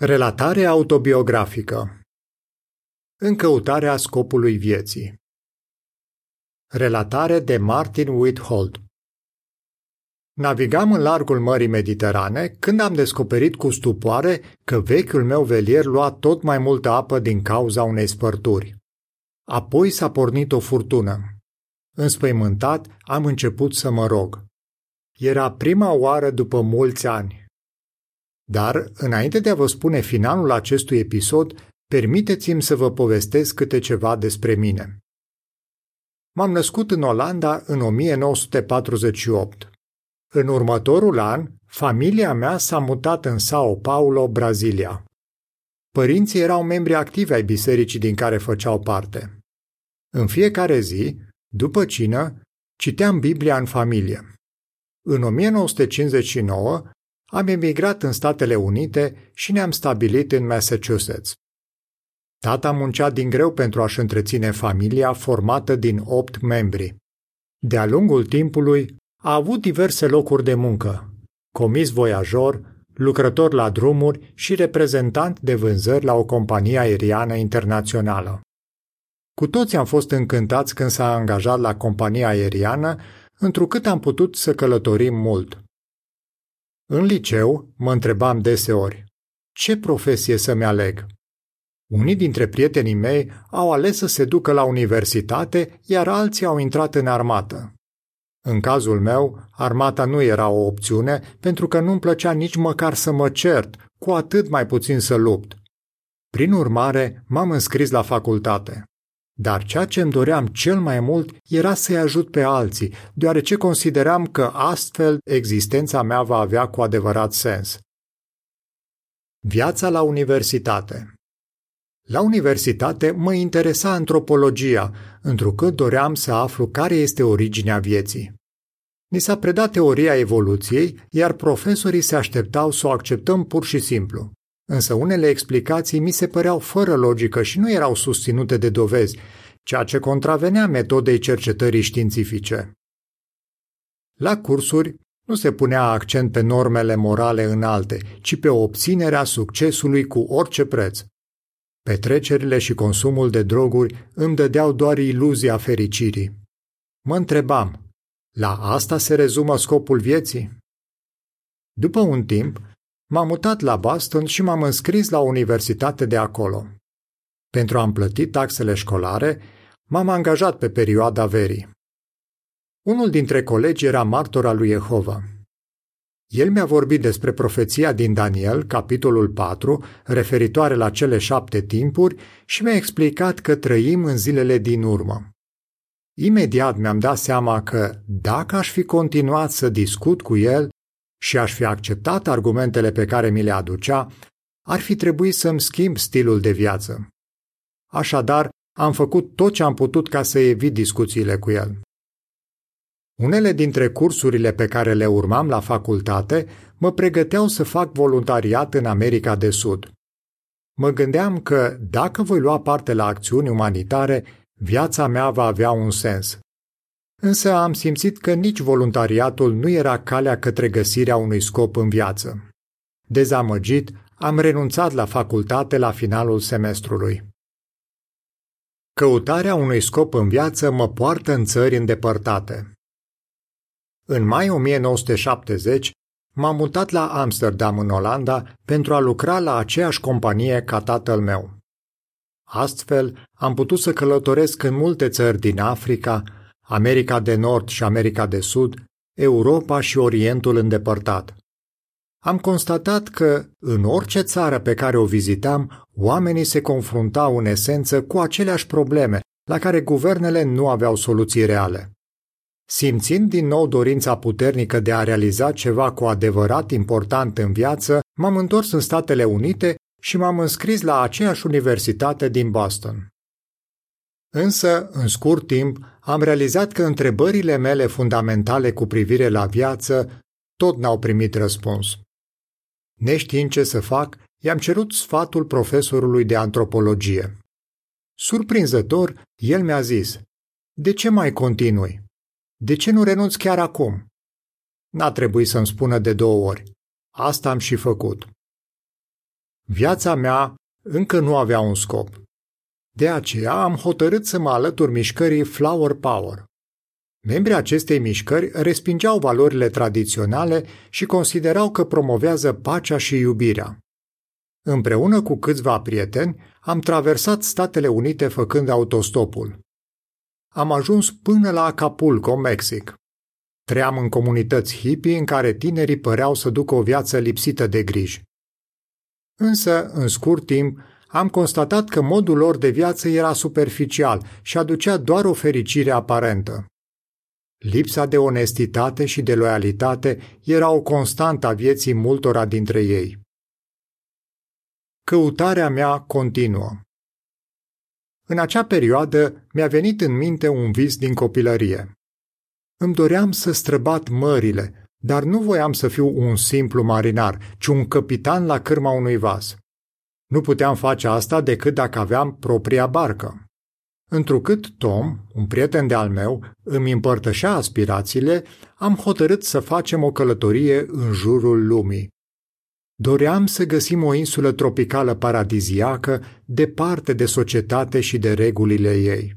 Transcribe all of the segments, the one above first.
Relatare autobiografică În căutarea scopului vieții Relatare de Martin Whithold Navigam în largul Mării Mediterane când am descoperit cu stupoare că vechiul meu velier lua tot mai multă apă din cauza unei spărturi. Apoi s-a pornit o furtună. Înspăimântat, am început să mă rog. Era prima oară după mulți ani dar, înainte de a vă spune finalul acestui episod, permiteți-mi să vă povestesc câte ceva despre mine. M-am născut în Olanda în 1948. În următorul an, familia mea s-a mutat în Sao Paulo, Brazilia. Părinții erau membri activi ai bisericii din care făceau parte. În fiecare zi, după cină, citeam Biblia în familie. În 1959 am emigrat în Statele Unite și ne-am stabilit în Massachusetts. Tata muncea din greu pentru a-și întreține familia formată din opt membri. De-a lungul timpului a avut diverse locuri de muncă, comis voiajor, lucrător la drumuri și reprezentant de vânzări la o companie aeriană internațională. Cu toți am fost încântați când s-a angajat la compania aeriană, întrucât am putut să călătorim mult. În liceu mă întrebam deseori, ce profesie să-mi aleg? Unii dintre prietenii mei au ales să se ducă la universitate, iar alții au intrat în armată. În cazul meu, armata nu era o opțiune pentru că nu-mi plăcea nici măcar să mă cert, cu atât mai puțin să lupt. Prin urmare, m-am înscris la facultate. Dar ceea ce îmi doream cel mai mult era să-i ajut pe alții, deoarece consideram că astfel existența mea va avea cu adevărat sens. Viața la universitate La universitate mă interesa antropologia, întrucât doream să aflu care este originea vieții. Ni s-a predat teoria evoluției, iar profesorii se așteptau să o acceptăm pur și simplu. Însă unele explicații mi se păreau fără logică și nu erau susținute de dovezi, ceea ce contravenea metodei cercetării științifice. La cursuri nu se punea accent pe normele morale înalte, ci pe obținerea succesului cu orice preț. Petrecerile și consumul de droguri îmi dădeau doar iluzia fericirii. Mă întrebam, la asta se rezumă scopul vieții? După un timp, M-am mutat la Boston și m-am înscris la universitate de acolo. Pentru a-mi plăti taxele școlare, m-am angajat pe perioada verii. Unul dintre colegi era martor al lui Jehova. El mi-a vorbit despre profeția din Daniel, capitolul 4, referitoare la cele șapte timpuri și mi-a explicat că trăim în zilele din urmă. Imediat mi-am dat seama că, dacă aș fi continuat să discut cu el, și aș fi acceptat argumentele pe care mi le aducea, ar fi trebuit să-mi schimb stilul de viață. Așadar, am făcut tot ce am putut ca să evit discuțiile cu el. Unele dintre cursurile pe care le urmam la facultate mă pregăteau să fac voluntariat în America de Sud. Mă gândeam că, dacă voi lua parte la acțiuni umanitare, viața mea va avea un sens. Însă am simțit că nici voluntariatul nu era calea către găsirea unui scop în viață. Dezamăgit, am renunțat la facultate la finalul semestrului. Căutarea unui scop în viață mă poartă în țări îndepărtate. În mai 1970 m-am mutat la Amsterdam, în Olanda, pentru a lucra la aceeași companie ca tatăl meu. Astfel, am putut să călătoresc în multe țări din Africa, America de Nord și America de Sud, Europa și Orientul îndepărtat. Am constatat că, în orice țară pe care o vizitam, oamenii se confruntau în esență cu aceleași probleme, la care guvernele nu aveau soluții reale. Simțind din nou dorința puternică de a realiza ceva cu adevărat important în viață, m-am întors în Statele Unite și m-am înscris la aceeași universitate din Boston. Însă, în scurt timp, am realizat că întrebările mele fundamentale cu privire la viață tot n-au primit răspuns. Neștiind ce să fac, i-am cerut sfatul profesorului de antropologie. Surprinzător, el mi-a zis, De ce mai continui? De ce nu renunți chiar acum? N-a trebuit să-mi spună de două ori. Asta am și făcut. Viața mea încă nu avea un scop. De aceea am hotărât să mă alătur mișcării Flower Power. Membrii acestei mișcări respingeau valorile tradiționale și considerau că promovează pacea și iubirea. Împreună cu câțiva prieteni, am traversat Statele Unite făcând autostopul. Am ajuns până la Acapulco, Mexic. Tream în comunități hippie în care tinerii păreau să ducă o viață lipsită de griji. Însă, în scurt timp, am constatat că modul lor de viață era superficial și aducea doar o fericire aparentă. Lipsa de onestitate și de loialitate era o constantă a vieții multora dintre ei. Căutarea mea continuă. În acea perioadă mi-a venit în minte un vis din copilărie. Îmi doream să străbat mările, dar nu voiam să fiu un simplu marinar, ci un capitan la cârma unui vas. Nu puteam face asta decât dacă aveam propria barcă. Întrucât Tom, un prieten de-al meu, îmi împărtășea aspirațiile, am hotărât să facem o călătorie în jurul lumii. Doream să găsim o insulă tropicală paradiziacă, departe de societate și de regulile ei.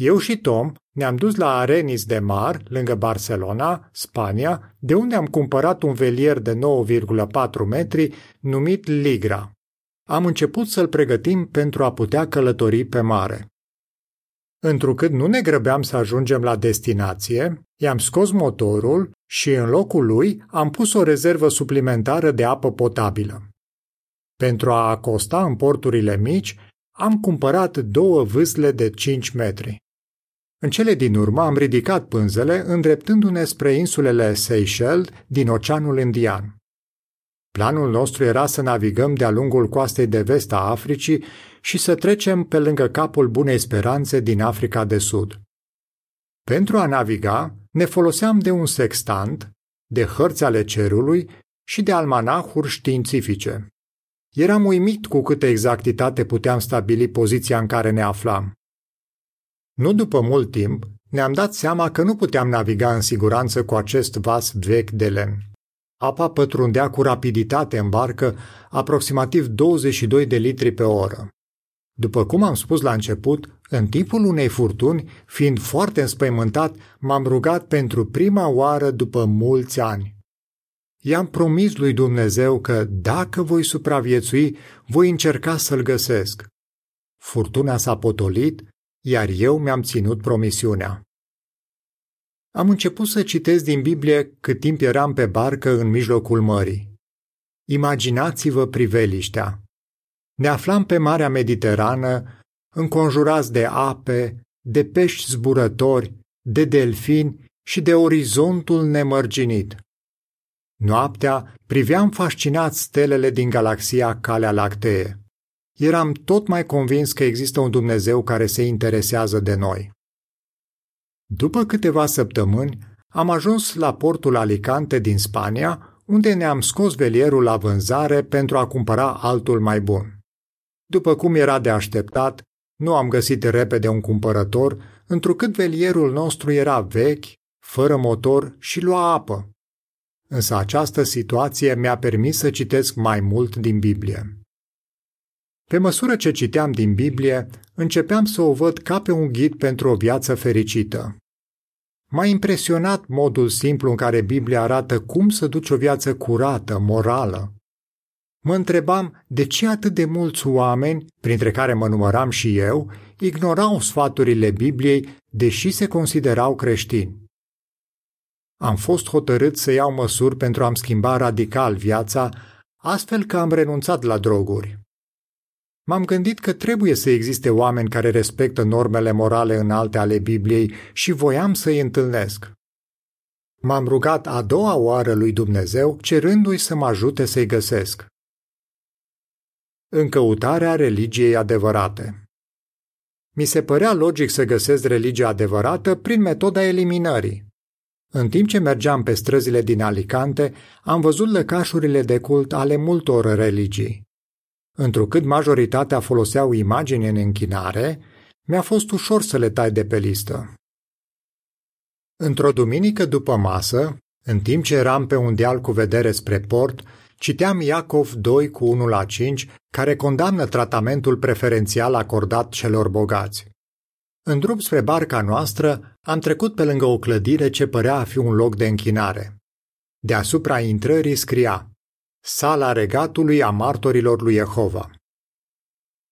Eu și Tom ne-am dus la Arenis de Mar, lângă Barcelona, Spania, de unde am cumpărat un velier de 9,4 metri numit Ligra. Am început să-l pregătim pentru a putea călători pe mare. Întrucât nu ne grăbeam să ajungem la destinație, i-am scos motorul și în locul lui am pus o rezervă suplimentară de apă potabilă. Pentru a acosta în porturile mici, am cumpărat două vâsle de 5 metri. În cele din urmă am ridicat pânzele îndreptându-ne spre insulele Seychelles din Oceanul Indian. Planul nostru era să navigăm de-a lungul coastei de vest a Africii și să trecem pe lângă capul Bunei Speranțe din Africa de Sud. Pentru a naviga, ne foloseam de un sextant, de hărți ale cerului și de almanahuri științifice. Eram uimit cu câtă exactitate puteam stabili poziția în care ne aflam. Nu după mult timp, ne-am dat seama că nu puteam naviga în siguranță cu acest vas vechi de lemn. Apa pătrundea cu rapiditate în barcă, aproximativ 22 de litri pe oră. După cum am spus la început, în timpul unei furtuni, fiind foarte înspăimântat, m-am rugat pentru prima oară după mulți ani. I-am promis lui Dumnezeu că, dacă voi supraviețui, voi încerca să-l găsesc. Furtuna s-a potolit, iar eu mi-am ținut promisiunea. Am început să citesc din Biblie cât timp eram pe barcă în mijlocul mării. Imaginați-vă priveliștea. Ne aflam pe Marea Mediterană, înconjurați de ape, de pești zburători, de delfini și de orizontul nemărginit. Noaptea priveam fascinat stelele din galaxia Calea Lactee. Eram tot mai convins că există un Dumnezeu care se interesează de noi. După câteva săptămâni, am ajuns la portul Alicante din Spania, unde ne-am scos velierul la vânzare pentru a cumpăra altul mai bun. După cum era de așteptat, nu am găsit repede un cumpărător, întrucât velierul nostru era vechi, fără motor și lua apă. Însă această situație mi-a permis să citesc mai mult din Biblie. Pe măsură ce citeam din Biblie, începeam să o văd ca pe un ghid pentru o viață fericită. M-a impresionat modul simplu în care Biblia arată cum să duci o viață curată, morală. Mă întrebam de ce atât de mulți oameni, printre care mă număram și eu, ignorau sfaturile Bibliei, deși se considerau creștini. Am fost hotărât să iau măsuri pentru a-mi schimba radical viața, astfel că am renunțat la droguri. M-am gândit că trebuie să existe oameni care respectă normele morale înalte ale Bibliei și voiam să-i întâlnesc. M-am rugat a doua oară lui Dumnezeu, cerându-i să mă ajute să-i găsesc. În căutarea religiei adevărate. Mi se părea logic să găsesc religia adevărată prin metoda eliminării. În timp ce mergeam pe străzile din Alicante, am văzut lăcașurile de cult ale multor religii. Întrucât majoritatea foloseau imagini în închinare, mi-a fost ușor să le tai de pe listă. Într-o duminică după masă, în timp ce eram pe un deal cu vedere spre port, citeam Iacov 2 cu 1 la 5, care condamnă tratamentul preferențial acordat celor bogați. În drum spre barca noastră, am trecut pe lângă o clădire ce părea a fi un loc de închinare. Deasupra intrării scria Sala regatului a martorilor lui Jehova.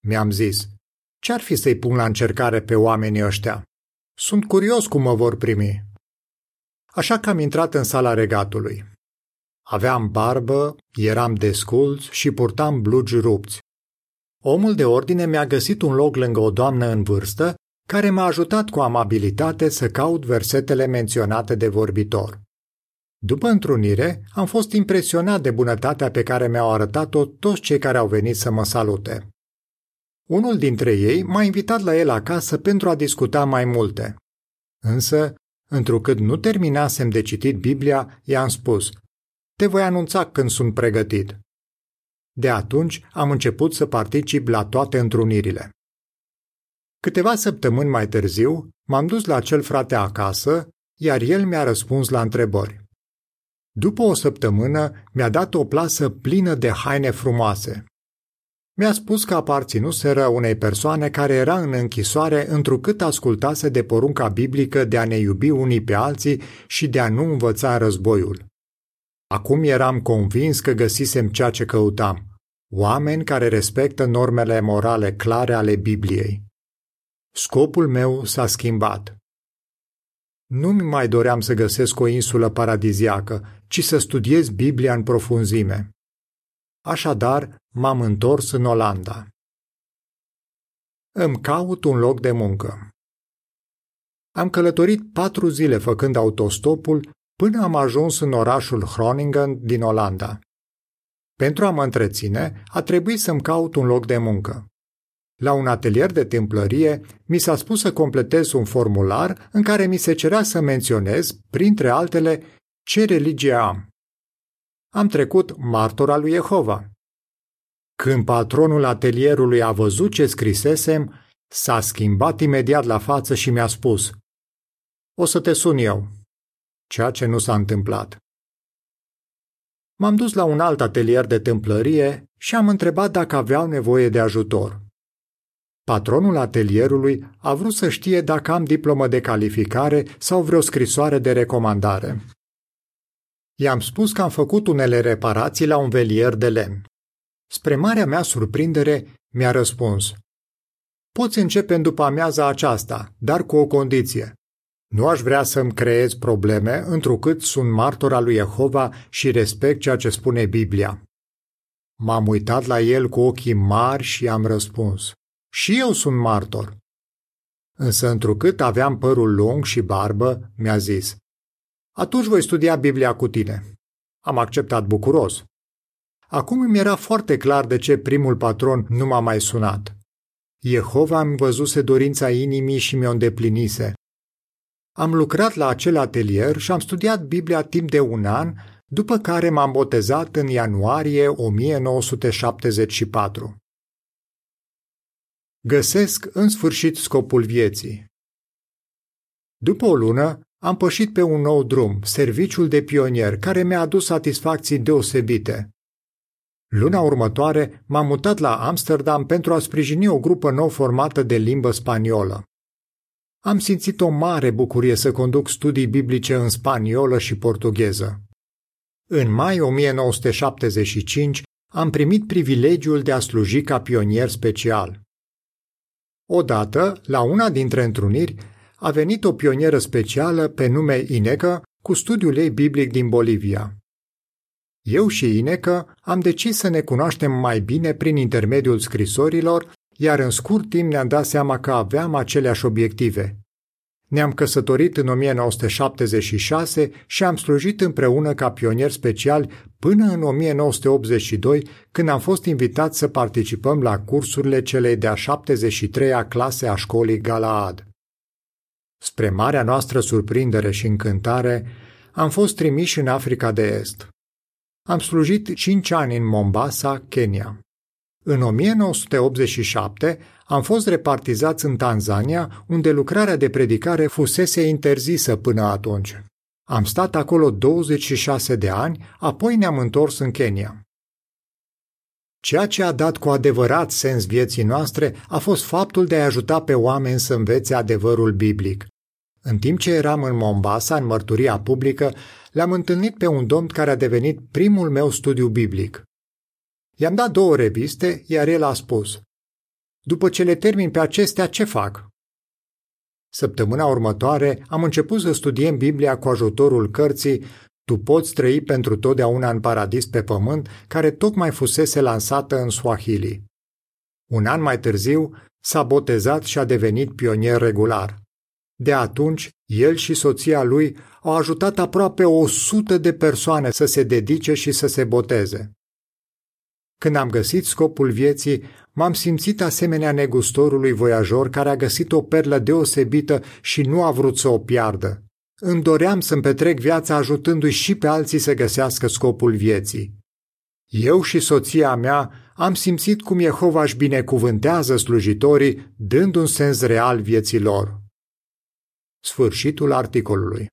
Mi-am zis, ce-ar fi să-i pun la încercare pe oamenii ăștia? Sunt curios cum mă vor primi. Așa că am intrat în sala regatului. Aveam barbă, eram desculț și purtam blugi rupți. Omul de ordine mi-a găsit un loc lângă o doamnă în vârstă, care m-a ajutat cu amabilitate să caut versetele menționate de vorbitor. După întrunire, am fost impresionat de bunătatea pe care mi-au arătat-o toți cei care au venit să mă salute. Unul dintre ei m-a invitat la el acasă pentru a discuta mai multe. Însă, întrucât nu terminasem de citit Biblia, i-am spus, te voi anunța când sunt pregătit. De atunci am început să particip la toate întrunirile. Câteva săptămâni mai târziu, m-am dus la acel frate acasă, iar el mi-a răspuns la întrebări. După o săptămână, mi-a dat o plasă plină de haine frumoase. Mi-a spus că aparținuseră unei persoane care era în închisoare întrucât ascultase de porunca biblică de a ne iubi unii pe alții și de a nu învăța războiul. Acum eram convins că găsisem ceea ce căutam. Oameni care respectă normele morale clare ale Bibliei. Scopul meu s-a schimbat. Nu-mi mai doream să găsesc o insulă paradiziacă, ci să studiez Biblia în profunzime. Așadar, m-am întors în Olanda. Îmi caut un loc de muncă. Am călătorit patru zile făcând autostopul până am ajuns în orașul Groningen din Olanda. Pentru a mă întreține, a trebuit să-mi caut un loc de muncă. La un atelier de templărie, mi s-a spus să completez un formular în care mi se cerea să menționez, printre altele, ce religie am. Am trecut martora lui Jehova. Când patronul atelierului a văzut ce scrisesem, s-a schimbat imediat la față și mi-a spus O să te sun eu. Ceea ce nu s-a întâmplat. M-am dus la un alt atelier de templărie și am întrebat dacă aveau nevoie de ajutor. Patronul atelierului a vrut să știe dacă am diplomă de calificare sau vreo scrisoare de recomandare. I-am spus că am făcut unele reparații la un velier de lemn. Spre marea mea surprindere, mi-a răspuns. Poți începe în după amiaza aceasta, dar cu o condiție. Nu aș vrea să-mi creez probleme, întrucât sunt martor al lui Jehova și respect ceea ce spune Biblia. M-am uitat la el cu ochii mari și am răspuns. Și eu sunt martor. Însă, întrucât aveam părul lung și barbă, mi-a zis, atunci voi studia Biblia cu tine. Am acceptat bucuros. Acum îmi era foarte clar de ce primul patron nu m-a mai sunat. Jehova îmi văzuse dorința inimii și mi-o îndeplinise. Am lucrat la acel atelier și am studiat Biblia timp de un an, după care m-am botezat în ianuarie 1974. Găsesc în sfârșit scopul vieții. După o lună, am pășit pe un nou drum, serviciul de pionier, care mi-a adus satisfacții deosebite. Luna următoare m-am mutat la Amsterdam pentru a sprijini o grupă nou formată de limbă spaniolă. Am simțit o mare bucurie să conduc studii biblice în spaniolă și portugheză. În mai 1975 am primit privilegiul de a sluji ca pionier special. Odată, la una dintre întruniri, a venit o pionieră specială pe nume Ineca cu studiul ei biblic din Bolivia. Eu și Ineca am decis să ne cunoaștem mai bine prin intermediul scrisorilor, iar în scurt timp ne-am dat seama că aveam aceleași obiective. Ne-am căsătorit în 1976 și am slujit împreună ca pionier special până în 1982, când am fost invitat să participăm la cursurile celei de-a 73-a clase a școlii Galaad. Spre marea noastră surprindere și încântare, am fost trimiși în Africa de Est. Am slujit cinci ani în Mombasa, Kenya. În 1987 am fost repartizați în Tanzania, unde lucrarea de predicare fusese interzisă până atunci. Am stat acolo 26 de ani, apoi ne-am întors în Kenya. Ceea ce a dat cu adevărat sens vieții noastre a fost faptul de a ajuta pe oameni să învețe adevărul biblic. În timp ce eram în Mombasa, în mărturia publică, l-am întâlnit pe un domn care a devenit primul meu studiu biblic. I-am dat două reviste, iar el a spus, După ce le termin pe acestea, ce fac? Săptămâna următoare am început să studiem Biblia cu ajutorul cărții Tu poți trăi pentru totdeauna în paradis pe pământ, care tocmai fusese lansată în Swahili. Un an mai târziu s-a botezat și a devenit pionier regular. De atunci, el și soția lui au ajutat aproape o sută de persoane să se dedice și să se boteze. Când am găsit scopul vieții, m-am simțit asemenea negustorului voiajor care a găsit o perlă deosebită și nu a vrut să o piardă. Îmi doream să-mi petrec viața ajutându-i și pe alții să găsească scopul vieții. Eu și soția mea am simțit cum Jehova își binecuvântează slujitorii, dând un sens real vieții lor. Sfârșitul articolului.